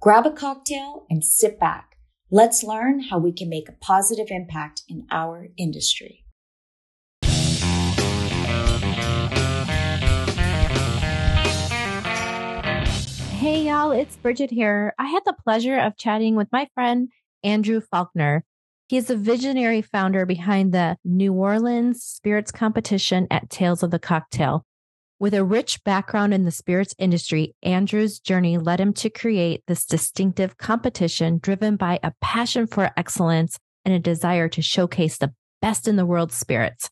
Grab a cocktail and sit back. Let's learn how we can make a positive impact in our industry. Hey, y'all, it's Bridget here. I had the pleasure of chatting with my friend Andrew Faulkner. He is the visionary founder behind the New Orleans Spirits Competition at Tales of the Cocktail. With a rich background in the spirits industry, Andrew's journey led him to create this distinctive competition driven by a passion for excellence and a desire to showcase the best in the world spirits.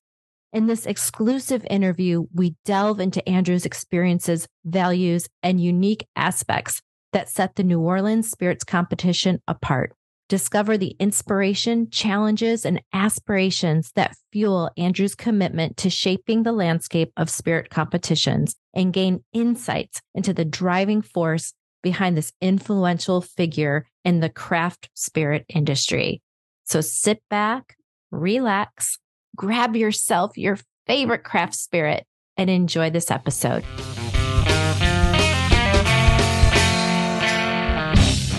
In this exclusive interview, we delve into Andrew's experiences, values, and unique aspects that set the New Orleans Spirits Competition apart. Discover the inspiration, challenges, and aspirations that fuel Andrew's commitment to shaping the landscape of spirit competitions and gain insights into the driving force behind this influential figure in the craft spirit industry. So sit back, relax, grab yourself your favorite craft spirit, and enjoy this episode.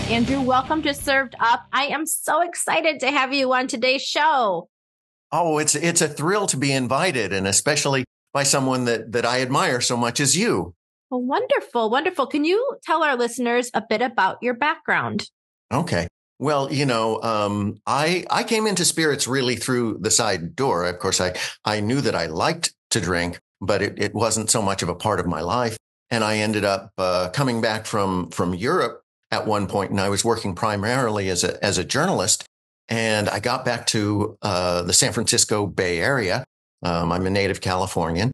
Andrew, welcome to Served Up. I am so excited to have you on today's show. Oh, it's it's a thrill to be invited, and especially by someone that that I admire so much as you. Well, wonderful, wonderful. Can you tell our listeners a bit about your background? Okay. Well, you know, um, I I came into spirits really through the side door. Of course, I I knew that I liked to drink, but it, it wasn't so much of a part of my life. And I ended up uh, coming back from from Europe at one point, and I was working primarily as a as a journalist. And I got back to uh, the San Francisco Bay Area. Um, I'm a native Californian,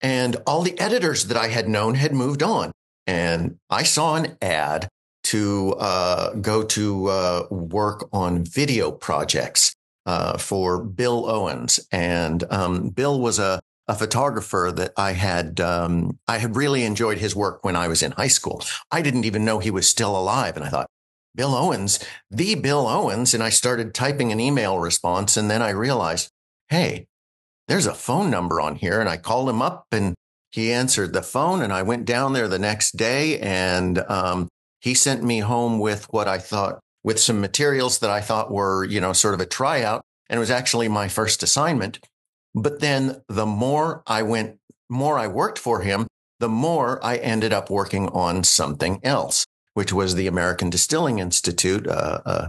and all the editors that I had known had moved on. And I saw an ad to uh, go to uh, work on video projects uh, for Bill Owens, and um, Bill was a a photographer that I had um, I had really enjoyed his work when I was in high school. I didn't even know he was still alive, and I thought Bill Owens, the Bill Owens, and I started typing an email response, and then I realized, hey, there's a phone number on here, and I called him up, and he answered the phone, and I went down there the next day, and um, he sent me home with what I thought with some materials that I thought were you know sort of a tryout, and it was actually my first assignment. But then the more I went, more I worked for him, the more I ended up working on something else, which was the American Distilling Institute, uh, uh,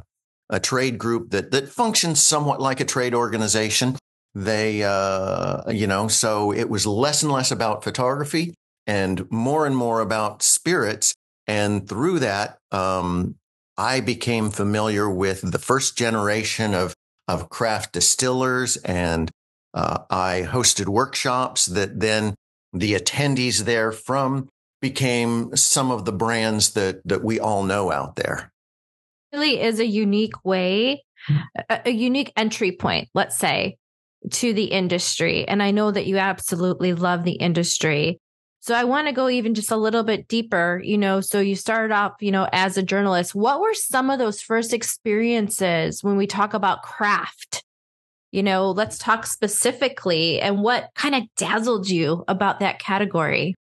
a trade group that that functions somewhat like a trade organization. They, uh, you know, so it was less and less about photography and more and more about spirits. And through that, um, I became familiar with the first generation of of craft distillers and uh, I hosted workshops that then the attendees there from became some of the brands that that we all know out there. Really is a unique way, a, a unique entry point, let's say, to the industry. And I know that you absolutely love the industry. So I want to go even just a little bit deeper, you know. So you started off, you know, as a journalist. What were some of those first experiences when we talk about craft? You know, let's talk specifically and what kind of dazzled you about that category?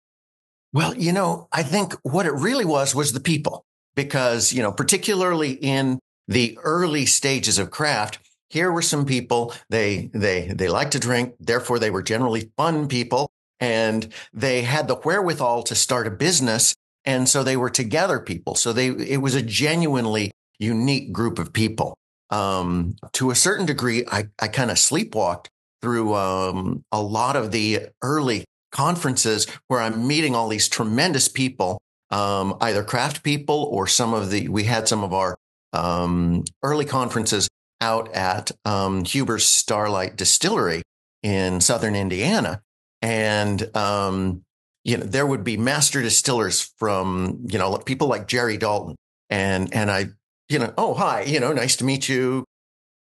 Well, you know, I think what it really was was the people because, you know, particularly in the early stages of craft, here were some people they they they like to drink, therefore they were generally fun people and they had the wherewithal to start a business and so they were together people. So they it was a genuinely unique group of people um, to a certain degree, I, I kind of sleepwalked through um, a lot of the early conferences where I'm meeting all these tremendous people, um, either craft people or some of the, we had some of our um, early conferences out at um, Huber's Starlight Distillery in Southern Indiana. And, um, you know, there would be master distillers from, you know, people like Jerry Dalton. And, and I you know, oh, hi, you know, nice to meet you.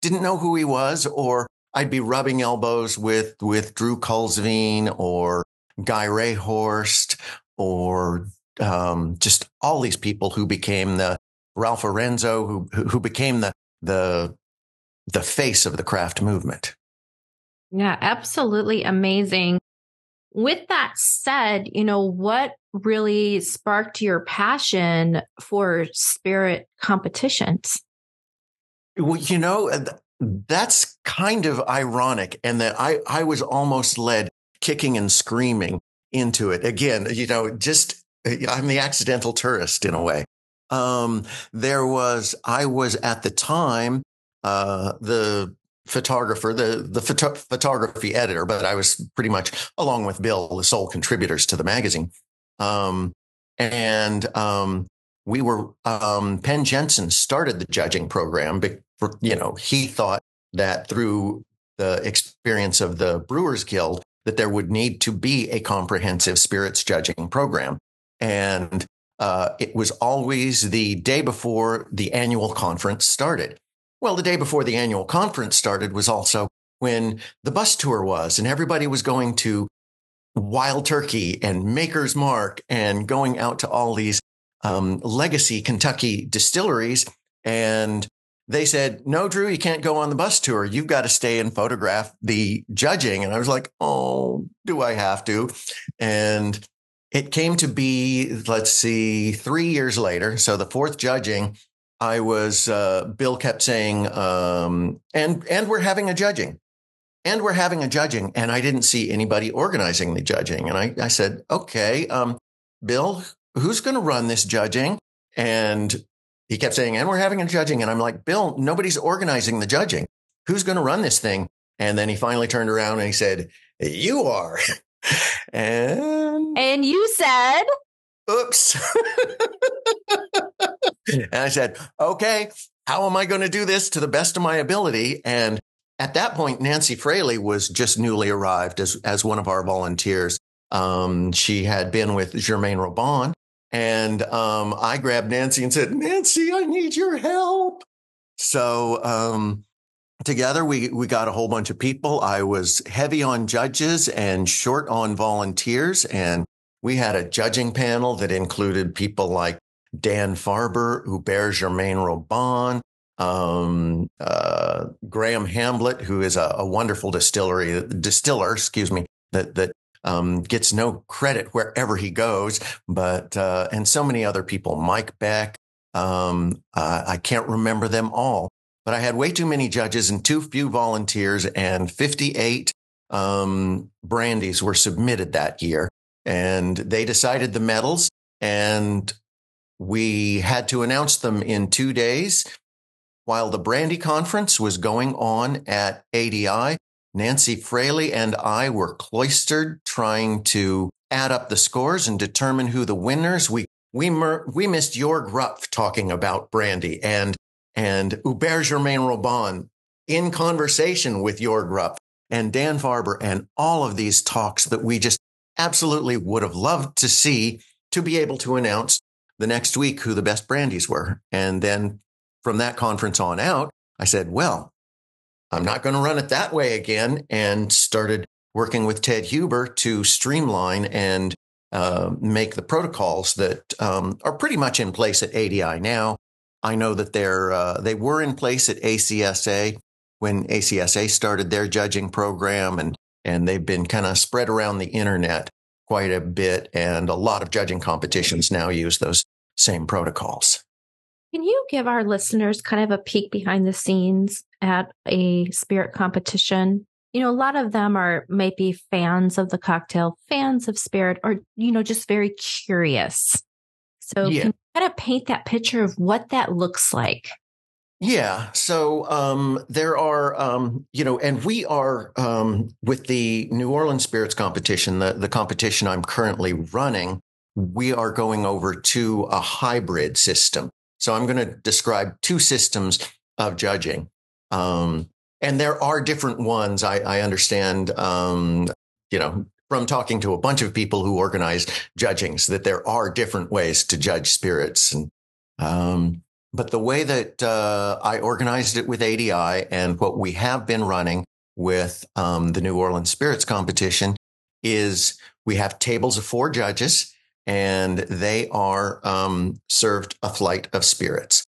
Didn't know who he was, or I'd be rubbing elbows with, with Drew Kulsveen or Guy Rehorst or um, just all these people who became the Ralph Erenzo, who, who became the, the, the face of the craft movement. Yeah, absolutely amazing. With that said, you know, what really sparked your passion for spirit competitions? Well, you know, uh, that's kind of ironic, and that I, I was almost led kicking and screaming into it. Again, you know, just uh, I'm the accidental tourist in a way. Um, there was, I was at the time, uh, the photographer, the, the photo- photography editor, but I was pretty much along with Bill, the sole contributors to the magazine. Um, and, um, we were, um, Penn Jensen started the judging program, for, you know, he thought that through the experience of the Brewers Guild, that there would need to be a comprehensive spirits judging program. And uh, it was always the day before the annual conference started. Well, the day before the annual conference started was also when the bus tour was, and everybody was going to Wild Turkey and Maker's Mark and going out to all these um, legacy Kentucky distilleries. And they said, No, Drew, you can't go on the bus tour. You've got to stay and photograph the judging. And I was like, Oh, do I have to? And it came to be, let's see, three years later. So the fourth judging, I was, uh, Bill kept saying, um, and, and we're having a judging and we're having a judging. And I didn't see anybody organizing the judging. And I, I said, okay, um, Bill, who's going to run this judging? And he kept saying, and we're having a judging. And I'm like, Bill, nobody's organizing the judging. Who's going to run this thing? And then he finally turned around and he said, you are. and and you said, "Oops." and I said, "Okay, how am I going to do this to the best of my ability?" And at that point, Nancy Fraley was just newly arrived as as one of our volunteers. Um, she had been with Germain Robin, and um, I grabbed Nancy and said, "Nancy, I need your help." So um, together we we got a whole bunch of people i was heavy on judges and short on volunteers and we had a judging panel that included people like dan farber hubert germain robin um, uh, graham hamblett who is a, a, wonderful distillery distiller excuse me that that um, gets no credit wherever he goes but uh, and so many other people mike beck um, uh, i can't remember them all but I had way too many judges and too few volunteers, and 58 um, brandies were submitted that year. And they decided the medals, and we had to announce them in two days. While the brandy conference was going on at ADI, Nancy Fraley and I were cloistered trying to add up the scores and determine who the winners. We we mer- we missed Jorg Rupf talking about brandy and and Hubert Germain Robin in conversation with Jorg Rupf and Dan Farber and all of these talks that we just absolutely would have loved to see to be able to announce the next week who the best brandies were. And then from that conference on out, I said, well, I'm not going to run it that way again and started working with Ted Huber to streamline and uh, make the protocols that um, are pretty much in place at ADI now I know that they're uh, they were in place at ACSA when ACSA started their judging program, and and they've been kind of spread around the internet quite a bit, and a lot of judging competitions now use those same protocols. Can you give our listeners kind of a peek behind the scenes at a spirit competition? You know, a lot of them are maybe fans of the cocktail, fans of spirit, or, you know, just very curious. So yeah. can you kind of paint that picture of what that looks like? Yeah. So um, there are, um, you know, and we are um, with the New Orleans Spirits competition, the, the competition I'm currently running, we are going over to a hybrid system. So I'm going to describe two systems of judging. Um, and there are different ones. I, I understand, um, you know, from talking to a bunch of people who organize judgings that there are different ways to judge spirits. And, um, but the way that uh, I organized it with ADI and what we have been running with um, the New Orleans Spirits competition is we have tables of four judges and they are um, served a flight of spirits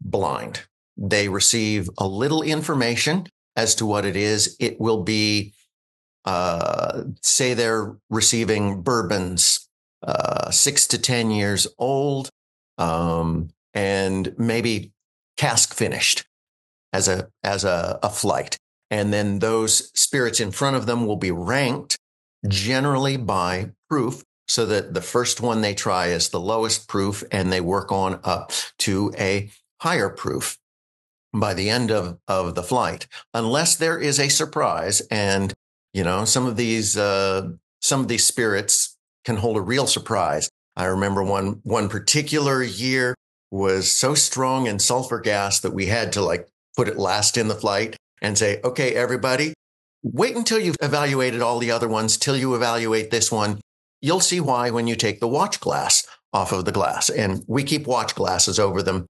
blind. They receive a little information as to what it is. It will be, uh, say they're receiving bourbons, uh, six to 10 years old, um, and maybe cask finished as a, as a, a flight. And then those spirits in front of them will be ranked generally by proof so that the first one they try is the lowest proof and they work on up to a higher proof by the end of, of the flight, unless there is a surprise. And, you know, some of these, uh, some of these spirits can hold a real surprise. I remember one, one particular year was so strong in sulfur gas that we had to like put it last in the flight and say, okay, everybody, wait until you've evaluated all the other ones till you evaluate this one. You'll see why when you take the watch glass off of the glass. And we keep watch glasses over them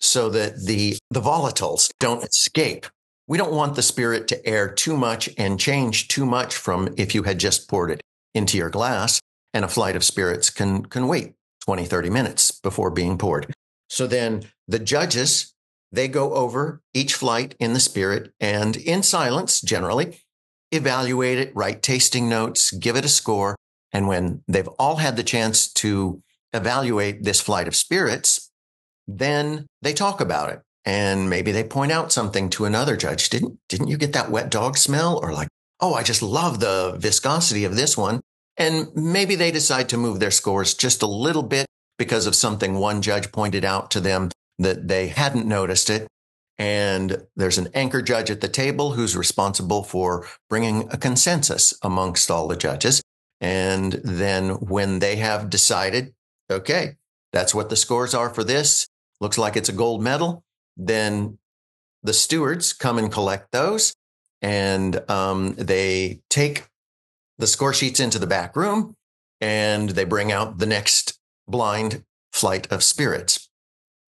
so that the, the volatiles don't escape. We don't want the spirit to air too much and change too much from if you had just poured it into your glass. And a flight of spirits can, can wait 20, 30 minutes before being poured. So then the judges, they go over each flight in the spirit and in silence, generally, evaluate it, write tasting notes, give it a score. And when they've all had the chance to evaluate this flight of spirits, then they talk about it. And maybe they point out something to another judge. Didn't, didn't you get that wet dog smell? Or like, oh, I just love the viscosity of this one. And maybe they decide to move their scores just a little bit because of something one judge pointed out to them that they hadn't noticed it. And there's an anchor judge at the table who's responsible for bringing a consensus amongst all the judges. And then when they have decided, okay, that's what the scores are for this, looks like it's a gold medal, then the stewards come and collect those and um, they take the score sheets into the back room and they bring out the next blind flight of spirits.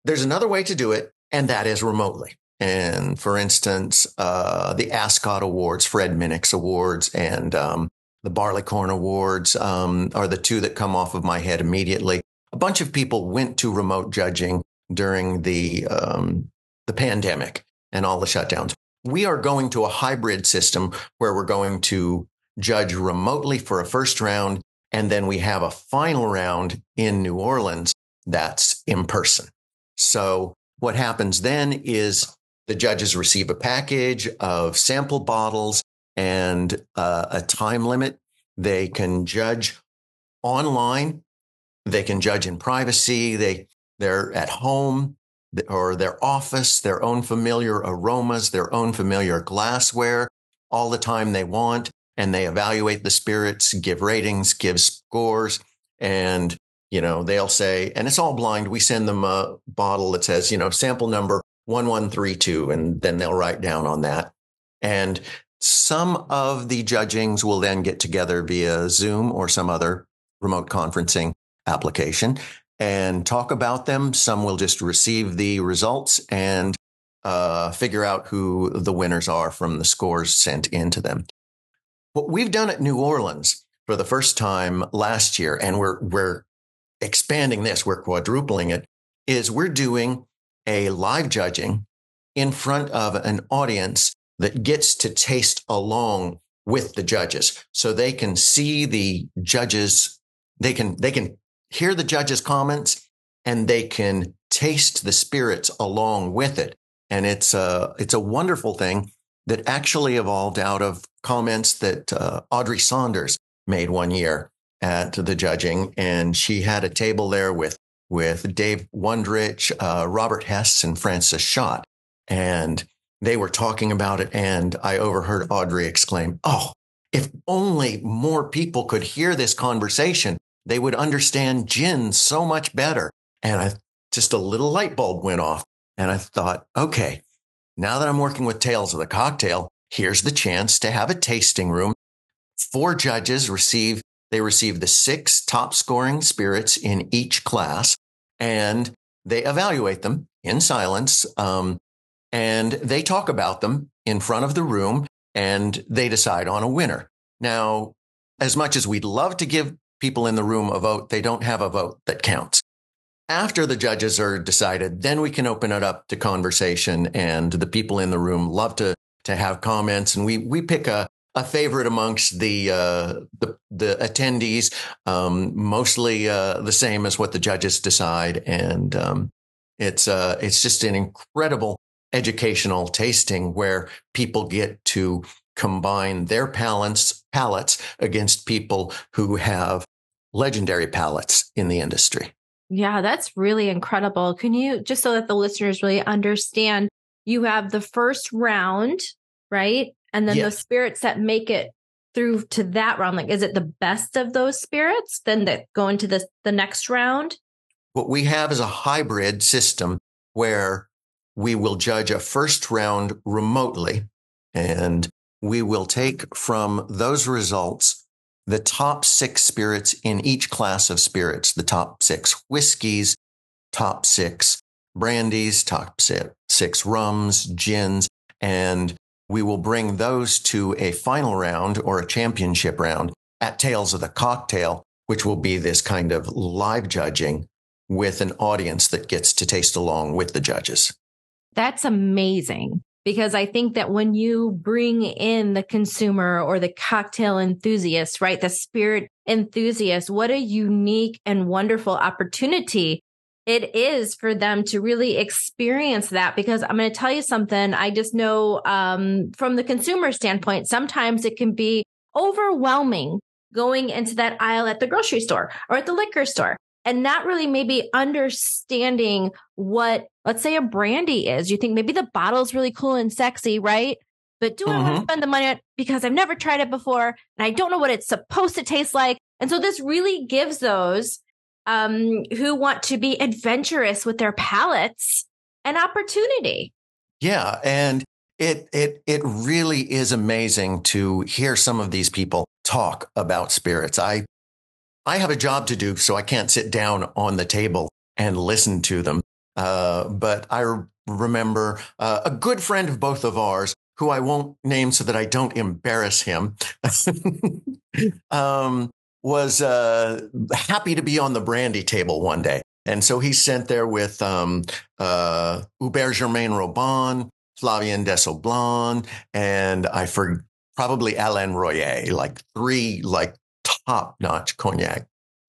There's another way to do it, and that is remotely. And for instance, uh, the Ascot Awards, Fred Minnick's Awards, and um, the Barleycorn Awards um, are the two that come off of my head immediately. A bunch of people went to remote judging during the um, the pandemic and all the shutdowns. We are going to a hybrid system where we're going to judge remotely for a first round, and then we have a final round in New Orleans that's in person. So what happens then is the judges receive a package of sample bottles and uh, a time limit. They can judge online. They can judge in privacy. They, they're at home or their office, their own familiar aromas, their own familiar glassware all the time they want. And they evaluate the spirits, give ratings, give scores. And you know, they'll say, and it's all blind. We send them a bottle that says, you know, sample number 1132, and then they'll write down on that. And some of the judgings will then get together via Zoom or some other remote conferencing application and talk about them. Some will just receive the results and uh, figure out who the winners are from the scores sent into them. What we've done at New Orleans for the first time last year, and we're we're expanding this, we're quadrupling it, is we're doing a live judging in front of an audience that gets to taste along with the judges. So they can see the judges, they can, they can hear the judges' comments and they can taste the spirits along with it. And it's a, it's a wonderful thing that actually evolved out of comments that uh, Audrey Saunders made one year at the judging, and she had a table there with with Dave Wondrich, uh, Robert Hess, and Francis Schott, and they were talking about it. And I overheard Audrey exclaim, "Oh, if only more people could hear this conversation, they would understand gin so much better." And I just a little light bulb went off, and I thought, okay, now that I'm working with Tales of the Cocktail, here's the chance to have a tasting room. Four judges receive they receive the six top scoring spirits in each class and they evaluate them in silence. Um, and they talk about them in front of the room and they decide on a winner. Now, as much as we'd love to give people in the room a vote, they don't have a vote that counts. After the judges are decided, then we can open it up to conversation and the people in the room love to, to have comments and we, we pick a, a favorite amongst the uh, the, the, attendees, um, mostly uh, the same as what the judges decide, and um, it's uh, it's just an incredible educational tasting where people get to combine their palates palates against people who have legendary palates in the industry. Yeah, that's really incredible. Can you just so that the listeners really understand, you have the first round, right? And then yes. the spirits that make it through to that round, like is it the best of those spirits then that go into the the next round? What we have is a hybrid system where we will judge a first round remotely and we will take from those results the top six spirits in each class of spirits, the top six whiskeys, top six brandies, top six rums, gins, and we will bring those to a final round or a championship round at Tales of the Cocktail, which will be this kind of live judging with an audience that gets to taste along with the judges. That's amazing because I think that when you bring in the consumer or the cocktail enthusiast, right, the spirit enthusiast, what a unique and wonderful opportunity it is for them to really experience that because I'm going to tell you something. I just know um, from the consumer standpoint, sometimes it can be overwhelming going into that aisle at the grocery store or at the liquor store and not really maybe understanding what, let's say, a brandy is. You think maybe the bottle's really cool and sexy, right? But do mm-hmm. I want to spend the money on it because I've never tried it before and I don't know what it's supposed to taste like? And so this really gives those um, who want to be adventurous with their palates an opportunity. Yeah, and it it it really is amazing to hear some of these people talk about spirits. I I have a job to do, so I can't sit down on the table and listen to them. Uh, but I remember uh, a good friend of both of ours, who I won't name so that I don't embarrass him. um, was uh, happy to be on the brandy table one day. And so he's sent there with um, uh, Hubert Germain Robin, Flavien Desoblan, and I for probably Alain Royer, like three like top notch cognac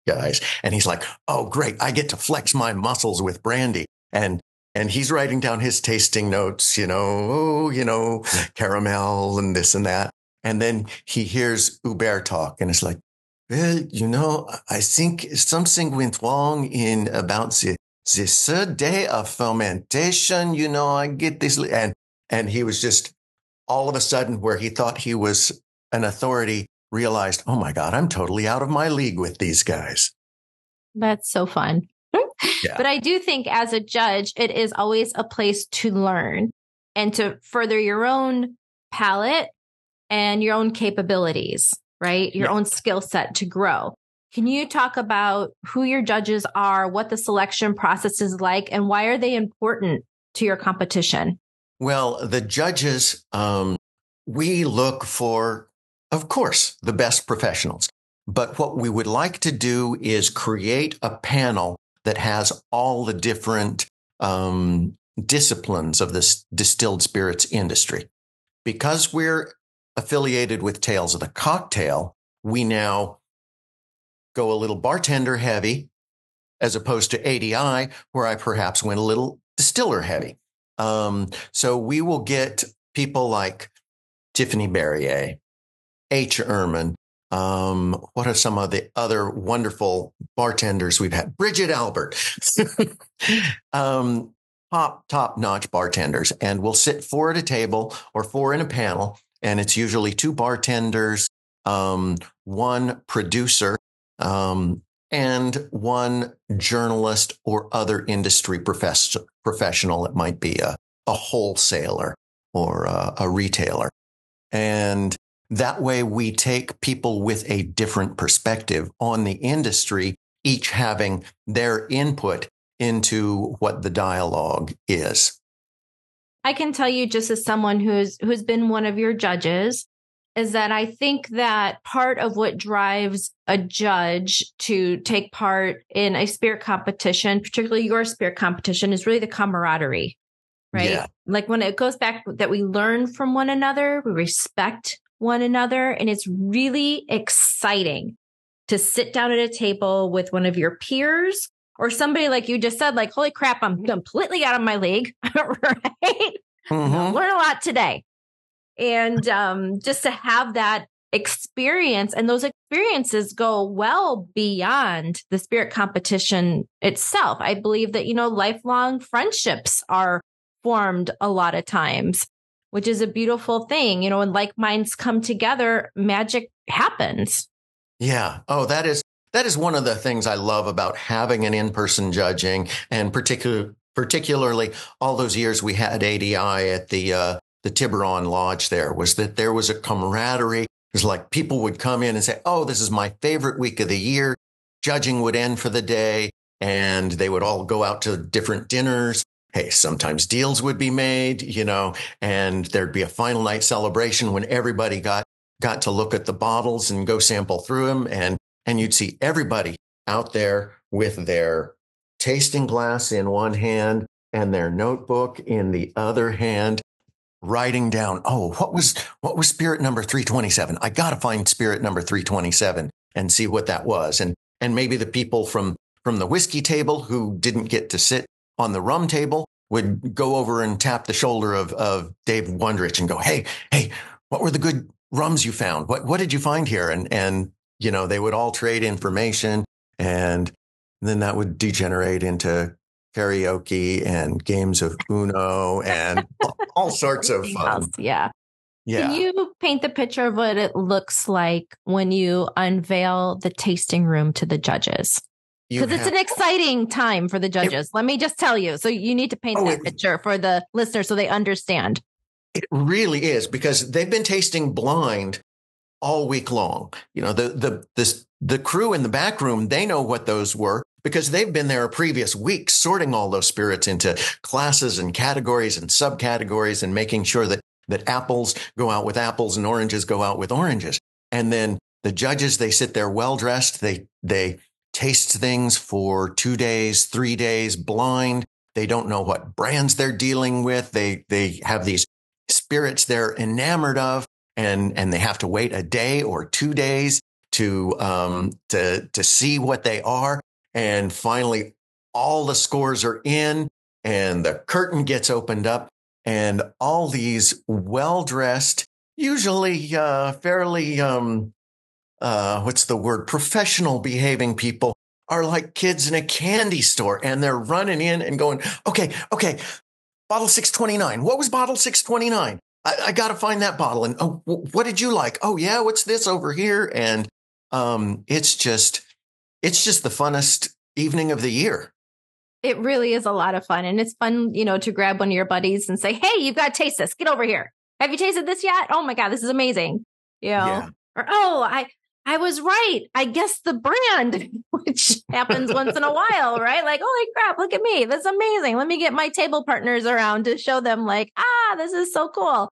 guys. And he's like, "Oh, great! I get to flex my muscles with brandy." And and he's writing down his tasting notes, you know, oh, you know, caramel and this and that. And then he hears Hubert talk, and it's like, well, you know, I think something went wrong in about the, the third day of fermentation. You know, I get this, and and he was just all of a sudden where he thought he was an authority, realized, oh my God, I'm totally out of my league with these guys. That's so fun. yeah. But I do think as a judge, it is always a place to learn and to further your own palate and your own capabilities right? Your yeah. own skill set to grow. Can you talk about who your judges are, what the selection process is like, and why are they important to your competition? Well, the judges, um, we look for, of course, the best professionals. But what we would like to do is create a panel that has all the different um, disciplines of this distilled spirits industry. Because we're affiliated with Tales of the Cocktail, we now go a little bartender heavy as opposed to ADI, where I perhaps went a little distiller heavy. Um, so we will get people like Tiffanie Barriere, H. Ehrmann. Um, what are some of the other wonderful bartenders we've had? Bridget Albert. um, top, top notch bartenders. And we'll sit four at a table or four in a panel and it's usually two bartenders, um, one producer, um, and one journalist or other industry profess- professional. It might be a, a wholesaler or a, a retailer. And that way we take people with a different perspective on the industry, each having their input into what the dialogue is. I can tell you just as someone who's who's been one of your judges is that I think that part of what drives a judge to take part in a spirit competition, particularly your spirit competition, is really the camaraderie, right? Yeah. Like when it goes back that we learn from one another, we respect one another, and it's really exciting to sit down at a table with one of your peers or somebody like you just said, like, holy crap, I'm completely out of my league, right? Mm-hmm. Learn a lot today. And um, just to have that experience and those experiences go well beyond the spirit competition itself. I believe that, you know, lifelong friendships are formed a lot of times, which is a beautiful thing. You know, when like minds come together, magic happens. Yeah. Oh, that is that is one of the things I love about having an in-person judging and particular particularly all those years we had ADI at the uh, the Tiburon Lodge there was that there was a camaraderie. It was like people would come in and say, Oh, this is my favorite week of the year. Judging would end for the day and they would all go out to different dinners. Hey, sometimes deals would be made, you know, and there'd be a final night celebration when everybody got, got to look at the bottles and go sample through them. And, and you'd see everybody out there with their tasting glass in one hand and their notebook in the other hand writing down, oh, what was what was spirit number 327? I got to find spirit number 327 and see what that was. And and maybe the people from from the whiskey table who didn't get to sit on the rum table would go over and tap the shoulder of of Dave Wondrich and go, "Hey, hey, what were the good rums you found? What what did you find here?" And and you know, they would all trade information and then that would degenerate into karaoke and games of Uno and all sorts of fun. Yeah. Yeah. Can you paint the picture of what it looks like when you unveil the tasting room to the judges? Because it's an exciting time for the judges. It, Let me just tell you. So you need to paint oh, that it, picture for the listeners so they understand. It really is because they've been tasting blind all week long. You know, the the this the crew in the back room, they know what those were because they've been there a previous week sorting all those spirits into classes and categories and subcategories and making sure that, that apples go out with apples and oranges go out with oranges. And then the judges, they sit there well dressed. They, they taste things for two days, three days blind. They don't know what brands they're dealing with. They, they have these spirits they're enamored of and, and they have to wait a day or two days to, um, to, to see what they are. And finally, all the scores are in and the curtain gets opened up and all these well dressed, usually uh, fairly, um, uh, what's the word, professional behaving people are like kids in a candy store and they're running in and going, okay, okay, bottle 629. What was bottle 629? I, I got to find that bottle. And oh, what did you like? Oh, yeah, what's this over here? And um, it's just, it's just the funnest evening of the year. It really is a lot of fun. And it's fun, you know, to grab one of your buddies and say, Hey, you've got to taste this. Get over here. Have you tasted this yet? Oh my God, this is amazing. You know, yeah. or, oh, I, I was right. I guess the brand, which happens once in a while, right? Like, holy crap, look at me. That's amazing. Let me get my table partners around to show them like, ah, this is so cool.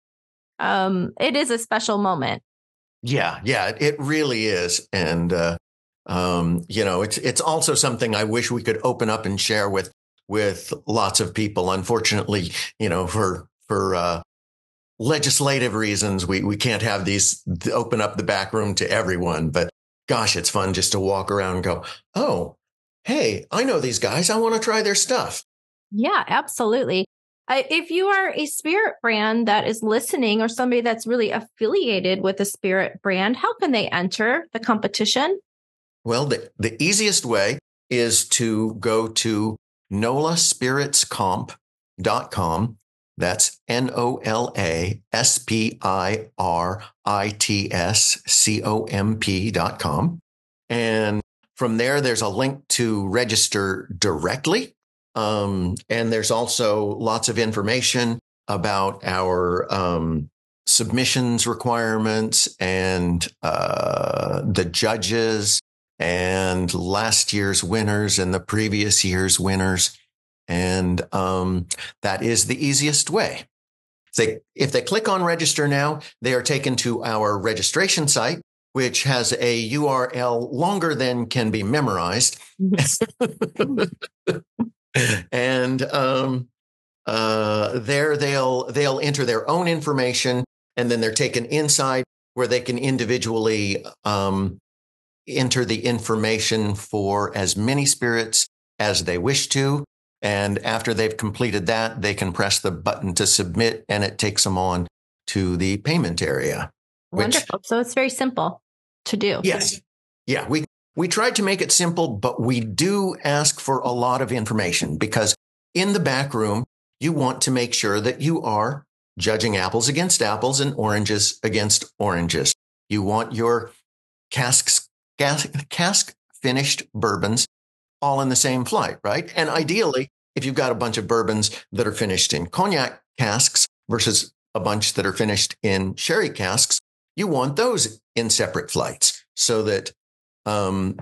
Um, it is a special moment. Yeah, yeah, it really is. And uh, um, you know, it's it's also something I wish we could open up and share with with lots of people. Unfortunately, you know, for for uh, legislative reasons, we we can't have these open up the back room to everyone. But gosh, it's fun just to walk around and go, oh, hey, I know these guys. I want to try their stuff. Yeah, absolutely. if you are a spirit brand that is listening or somebody that's really affiliated with a spirit brand, how can they enter the competition? Well, the, the easiest way is to go to nolaspiritscomp.com. That's N O L A S P I R I T S C O M P dot com. And from there, there's a link to register directly. Um, and there's also lots of information about our um, submissions requirements and uh, the judges and last year's winners and the previous year's winners. And um, that is the easiest way. They, if they click on register now, they are taken to our registration site, which has a URL longer than can be memorized. and um, uh, there they'll they'll enter their own information, and then they're taken inside where they can individually um, enter the information for as many spirits as they wish to. And after they've completed that, they can press the button to submit and it takes them on to the payment area. Wonderful. Which, so it's very simple to do. Yes. Yeah. We, we tried to make it simple, but we do ask for a lot of information because in the back room, you want to make sure that you are judging apples against apples and oranges against oranges. You want your casks, cask finished bourbons all in the same flight, right? And ideally, if you've got a bunch of bourbons that are finished in cognac casks versus a bunch that are finished in sherry casks, you want those in separate flights so that um,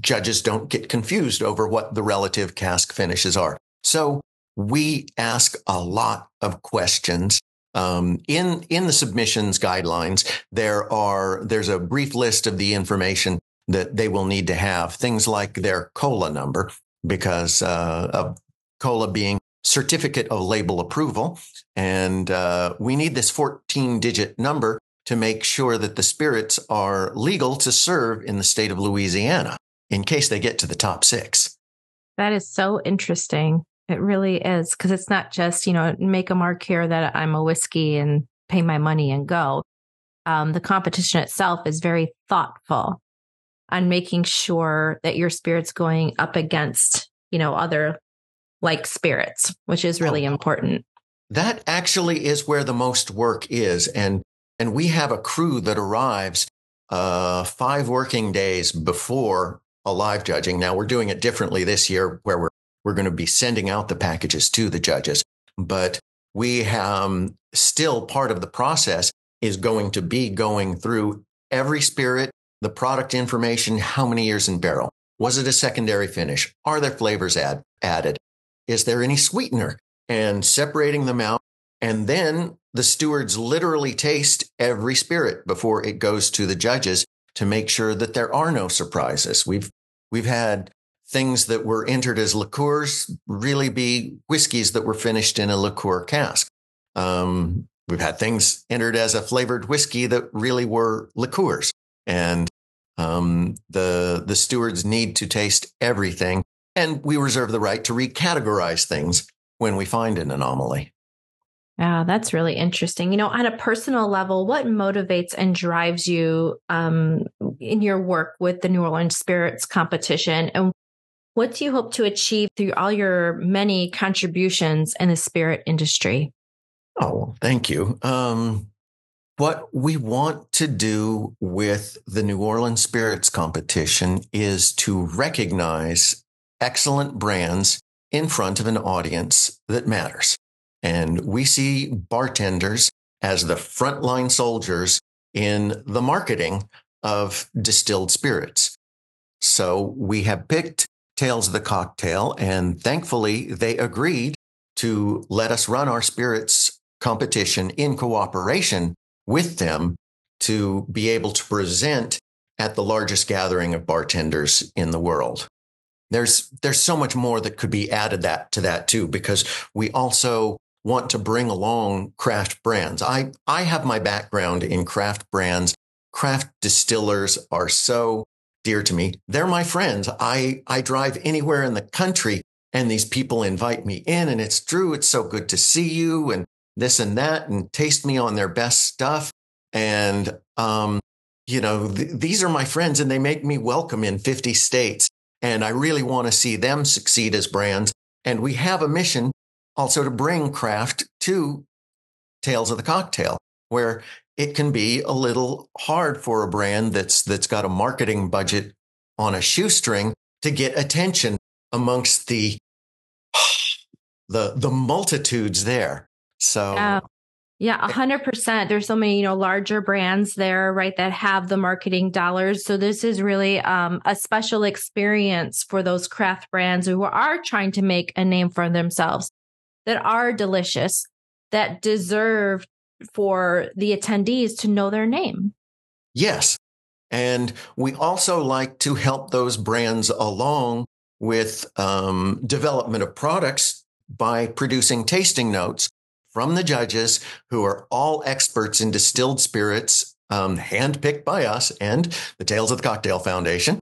judges don't get confused over what the relative cask finishes are. So we ask a lot of questions. Um, in in the submissions guidelines, there are there's a brief list of the information that they will need to have. Things like their COLA number, because uh, of COLA being certificate of label approval, and uh, we need this 14 digit number to make sure that the spirits are legal to serve in the state of Louisiana in case they get to the top six. That is so interesting. It really is because it's not just, you know, make a mark here that I'm a whiskey and pay my money and go. Um, the competition itself is very thoughtful on making sure that your spirit's going up against, you know, other like spirits, which is really oh, important. That actually is where the most work is. And and we have a crew that arrives uh, five working days before a live judging. Now we're doing it differently this year where we're we're going to be sending out the packages to the judges. But we have um, still part of the process is going to be going through every spirit, the product information, how many years in barrel? Was it a secondary finish? Are there flavors add, added? Is there any sweetener? And separating them out. And then the stewards literally taste every spirit before it goes to the judges to make sure that there are no surprises. We've, we've had things that were entered as liqueurs really be whiskeys that were finished in a liqueur cask. Um, we've had things entered as a flavored whiskey that really were liqueurs. And um, the the stewards need to taste everything, and we reserve the right to recategorize things when we find an anomaly. Yeah, that's really interesting. You know, on a personal level, what motivates and drives you um, in your work with the New Orleans Spirits competition, and what do you hope to achieve through all your many contributions in the spirit industry? Oh, thank you. Um, what we want to do with the New Orleans Spirits competition is to recognize excellent brands in front of an audience that matters. And we see bartenders as the frontline soldiers in the marketing of distilled spirits. So we have picked Tales of the Cocktail. And thankfully, they agreed to let us run our spirits competition in cooperation with them to be able to present at the largest gathering of bartenders in the world. There's, there's so much more that could be added that to that too, because we also want to bring along craft brands. I, I have my background in craft brands. Craft distillers are so dear to me. They're my friends. I, I drive anywhere in the country and these people invite me in and it's true. It's so good to see you and this and that and taste me on their best stuff. And, um, you know, th- these are my friends and they make me welcome in 50 states. And I really want to see them succeed as brands. And we have a mission also to bring craft to Tales of the Cocktail, where it can be a little hard for a brand that's that's got a marketing budget on a shoestring to get attention amongst the the the multitudes there. So Yeah, a hundred percent. There's so many, you know, larger brands there, right, that have the marketing dollars. So this is really um, a special experience for those craft brands who are trying to make a name for themselves, that are delicious, that deserve for the attendees to know their name. Yes. And we also like to help those brands along with um, development of products by producing tasting notes from the judges who are all experts in distilled spirits, um, handpicked by us and the Tales of the Cocktail Foundation.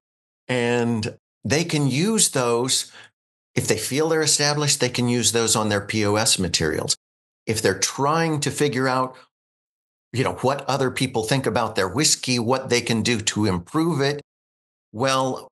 And they can use those if they feel they're established, they can use those on their POS materials. If they're trying to figure out, you know, what other people think about their whiskey, what they can do to improve it, well,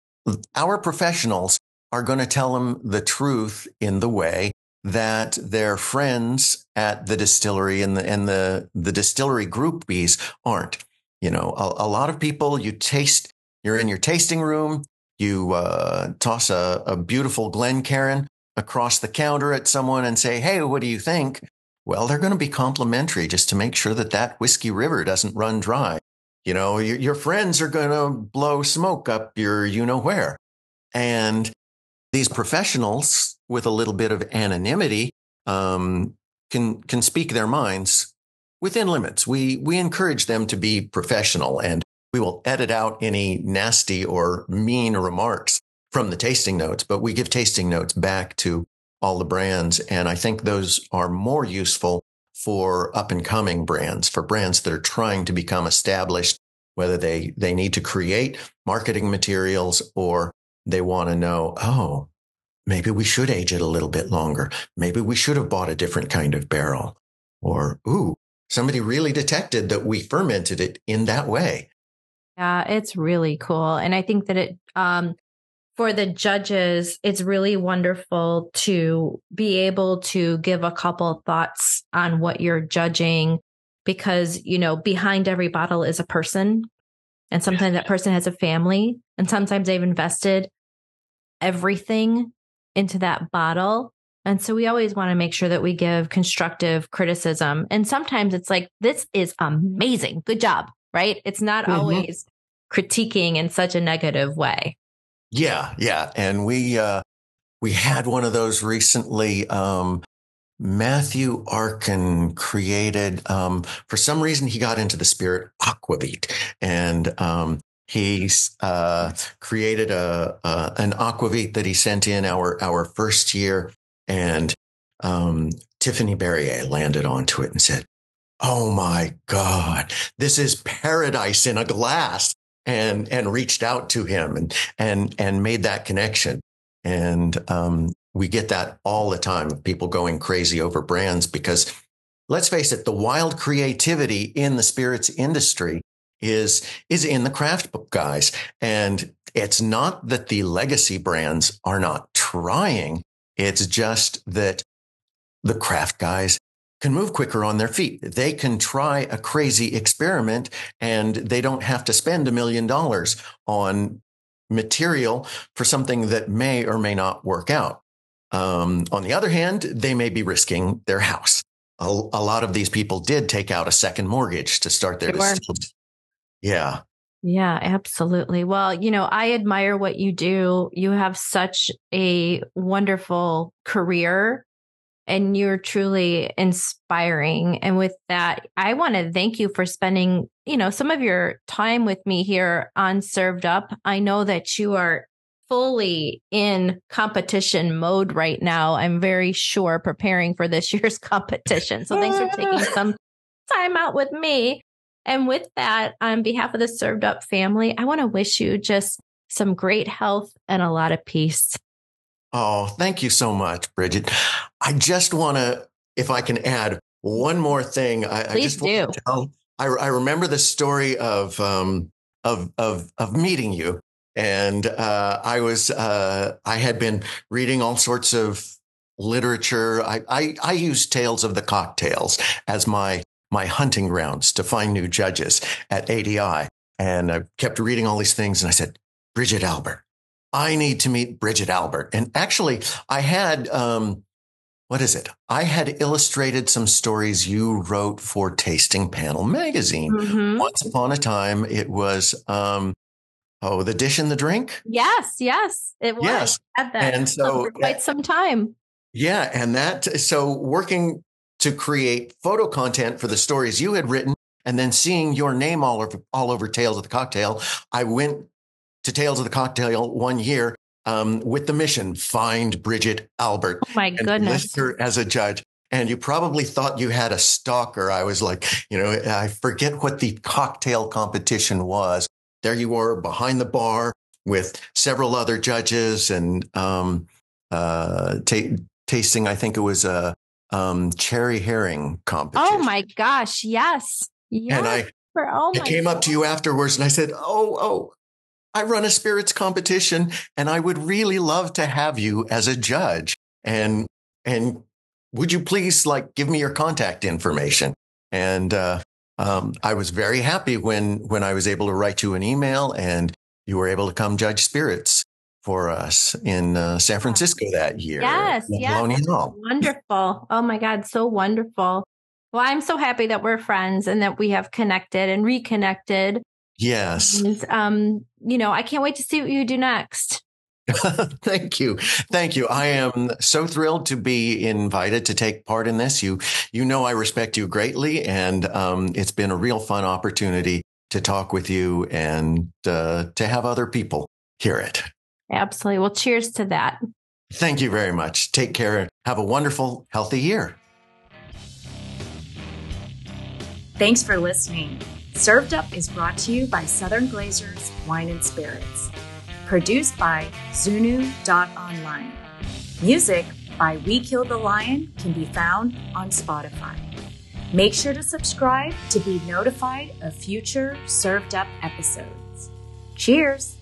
our professionals are going to tell them the truth in the way that their friends at the distillery and the and the the distillery groupies aren't. You know, a, a lot of people you taste. You're in your tasting room. You uh, toss a, a beautiful Glencairn across the counter at someone and say, "Hey, what do you think?" Well, they're going to be complimentary just to make sure that that whiskey river doesn't run dry. You know, your, your friends are going to blow smoke up your you know where. And these professionals with a little bit of anonymity um, can can speak their minds within limits. We we encourage them to be professional, and we will edit out any nasty or mean remarks from the tasting notes. But we give tasting notes back to all the brands, and I think those are more useful for up and coming brands, for brands that are trying to become established, whether they they need to create marketing materials or they want to know, oh, maybe we should age it a little bit longer. Maybe we should have bought a different kind of barrel. Or, ooh, somebody really detected that we fermented it in that way. Yeah, it's really cool. And I think that it, um, for the judges, it's really wonderful to be able to give a couple thoughts on what you're judging because, you know, behind every bottle is a person. And sometimes that person has a family and sometimes they've invested everything into that bottle. And so we always want to make sure that we give constructive criticism. And sometimes it's like, this is amazing. Good job. Right. It's not mm-hmm. always critiquing in such a negative way. Yeah. Yeah. And we, uh, we had one of those recently. Um, Matthew Arkin created, um, for some reason, he got into the spirit aquavit and, um, He's uh, created a, a, an aquavit that he sent in our our first year, and um, Tiffanie Barriere landed onto it and said, "Oh my God, this is paradise in a glass," and and reached out to him and and and made that connection. And um, we get that all the time of people going crazy over brands because let's face it, the wild creativity in the spirits industry is is in the craft book guys. And it's not that the legacy brands are not trying. It's just that the craft guys can move quicker on their feet. They can try a crazy experiment and they don't have to spend a million dollars on material for something that may or may not work out um, on the other hand they may be risking their house a, a, lot of these people did take out a second mortgage to start their business. yeah. Yeah, absolutely. Well, you know, I admire what you do. You have such a wonderful career and you're truly inspiring. And with that, I want to thank you for spending, you know, some of your time with me here on Served Up. I know that you are fully in competition mode right now. I'm very sure preparing for this year's competition. So thanks for taking some time out with me. And with that, on behalf of the Served Up family, I want to wish you just some great health and a lot of peace. Oh, thank you so much, Bridget. I just want to, if I can add one more thing, I, Please I just do. Tell, I, I, remember the story of um, of of of meeting you, and uh, I was uh, I had been reading all sorts of literature. I, I I use Tales of the Cocktails as my my hunting grounds to find new judges at ADI. And I kept reading all these things and I said, Bridget Albert, I need to meet Bridget Albert. And actually, I had, um, what is it? I had illustrated some stories you wrote for Tasting Panel magazine. Mm-hmm. Once upon a time, it was um, oh, the dish and the drink. Yes, yes, it was. Yes, and so for quite some time. Yeah, and that so working to create photo content for the stories you had written, and then seeing your name all over all over Tales of the Cocktail, I went to Tales of the Cocktail one year um, with the mission find Bridget Albert. Oh my goodness. List her as a judge. And you probably thought you had a stalker. I was like, you know, I forget what the cocktail competition was. There you were behind the bar with several other judges and um, uh, t- tasting, I think it was a um, Cherry Heering competition. Oh my gosh. Yes. Yes. And I, For, oh I came God. up to you afterwards and I said, Oh, oh, I run a spirits competition and I would really love to have you as a judge. And, and would you please like give me your contact information? And, uh, um, I was very happy when, when I was able to write you an email and you were able to come judge spirits for us in uh, San Francisco that year. Yes, yes. Wonderful. Oh my God, so wonderful. Well, I'm so happy that we're friends and that we have connected and reconnected Yes. And, um, you know, I can't wait to see what you do next. Thank you. Thank you. I am so thrilled to be invited to take part in this. You, you know, I respect you greatly and, um, it's been a real fun opportunity to talk with you and, uh, to have other people hear it. Absolutely. Well, cheers to that. Thank you very much. Take care. Have a wonderful, healthy year. Thanks for listening. Served Up is brought to you by Southern Glazers Wine and Spirits. Produced by Zunu.online. Music by We Killed the Lion can be found on Spotify. Make sure to subscribe to be notified of future Served Up episodes. Cheers!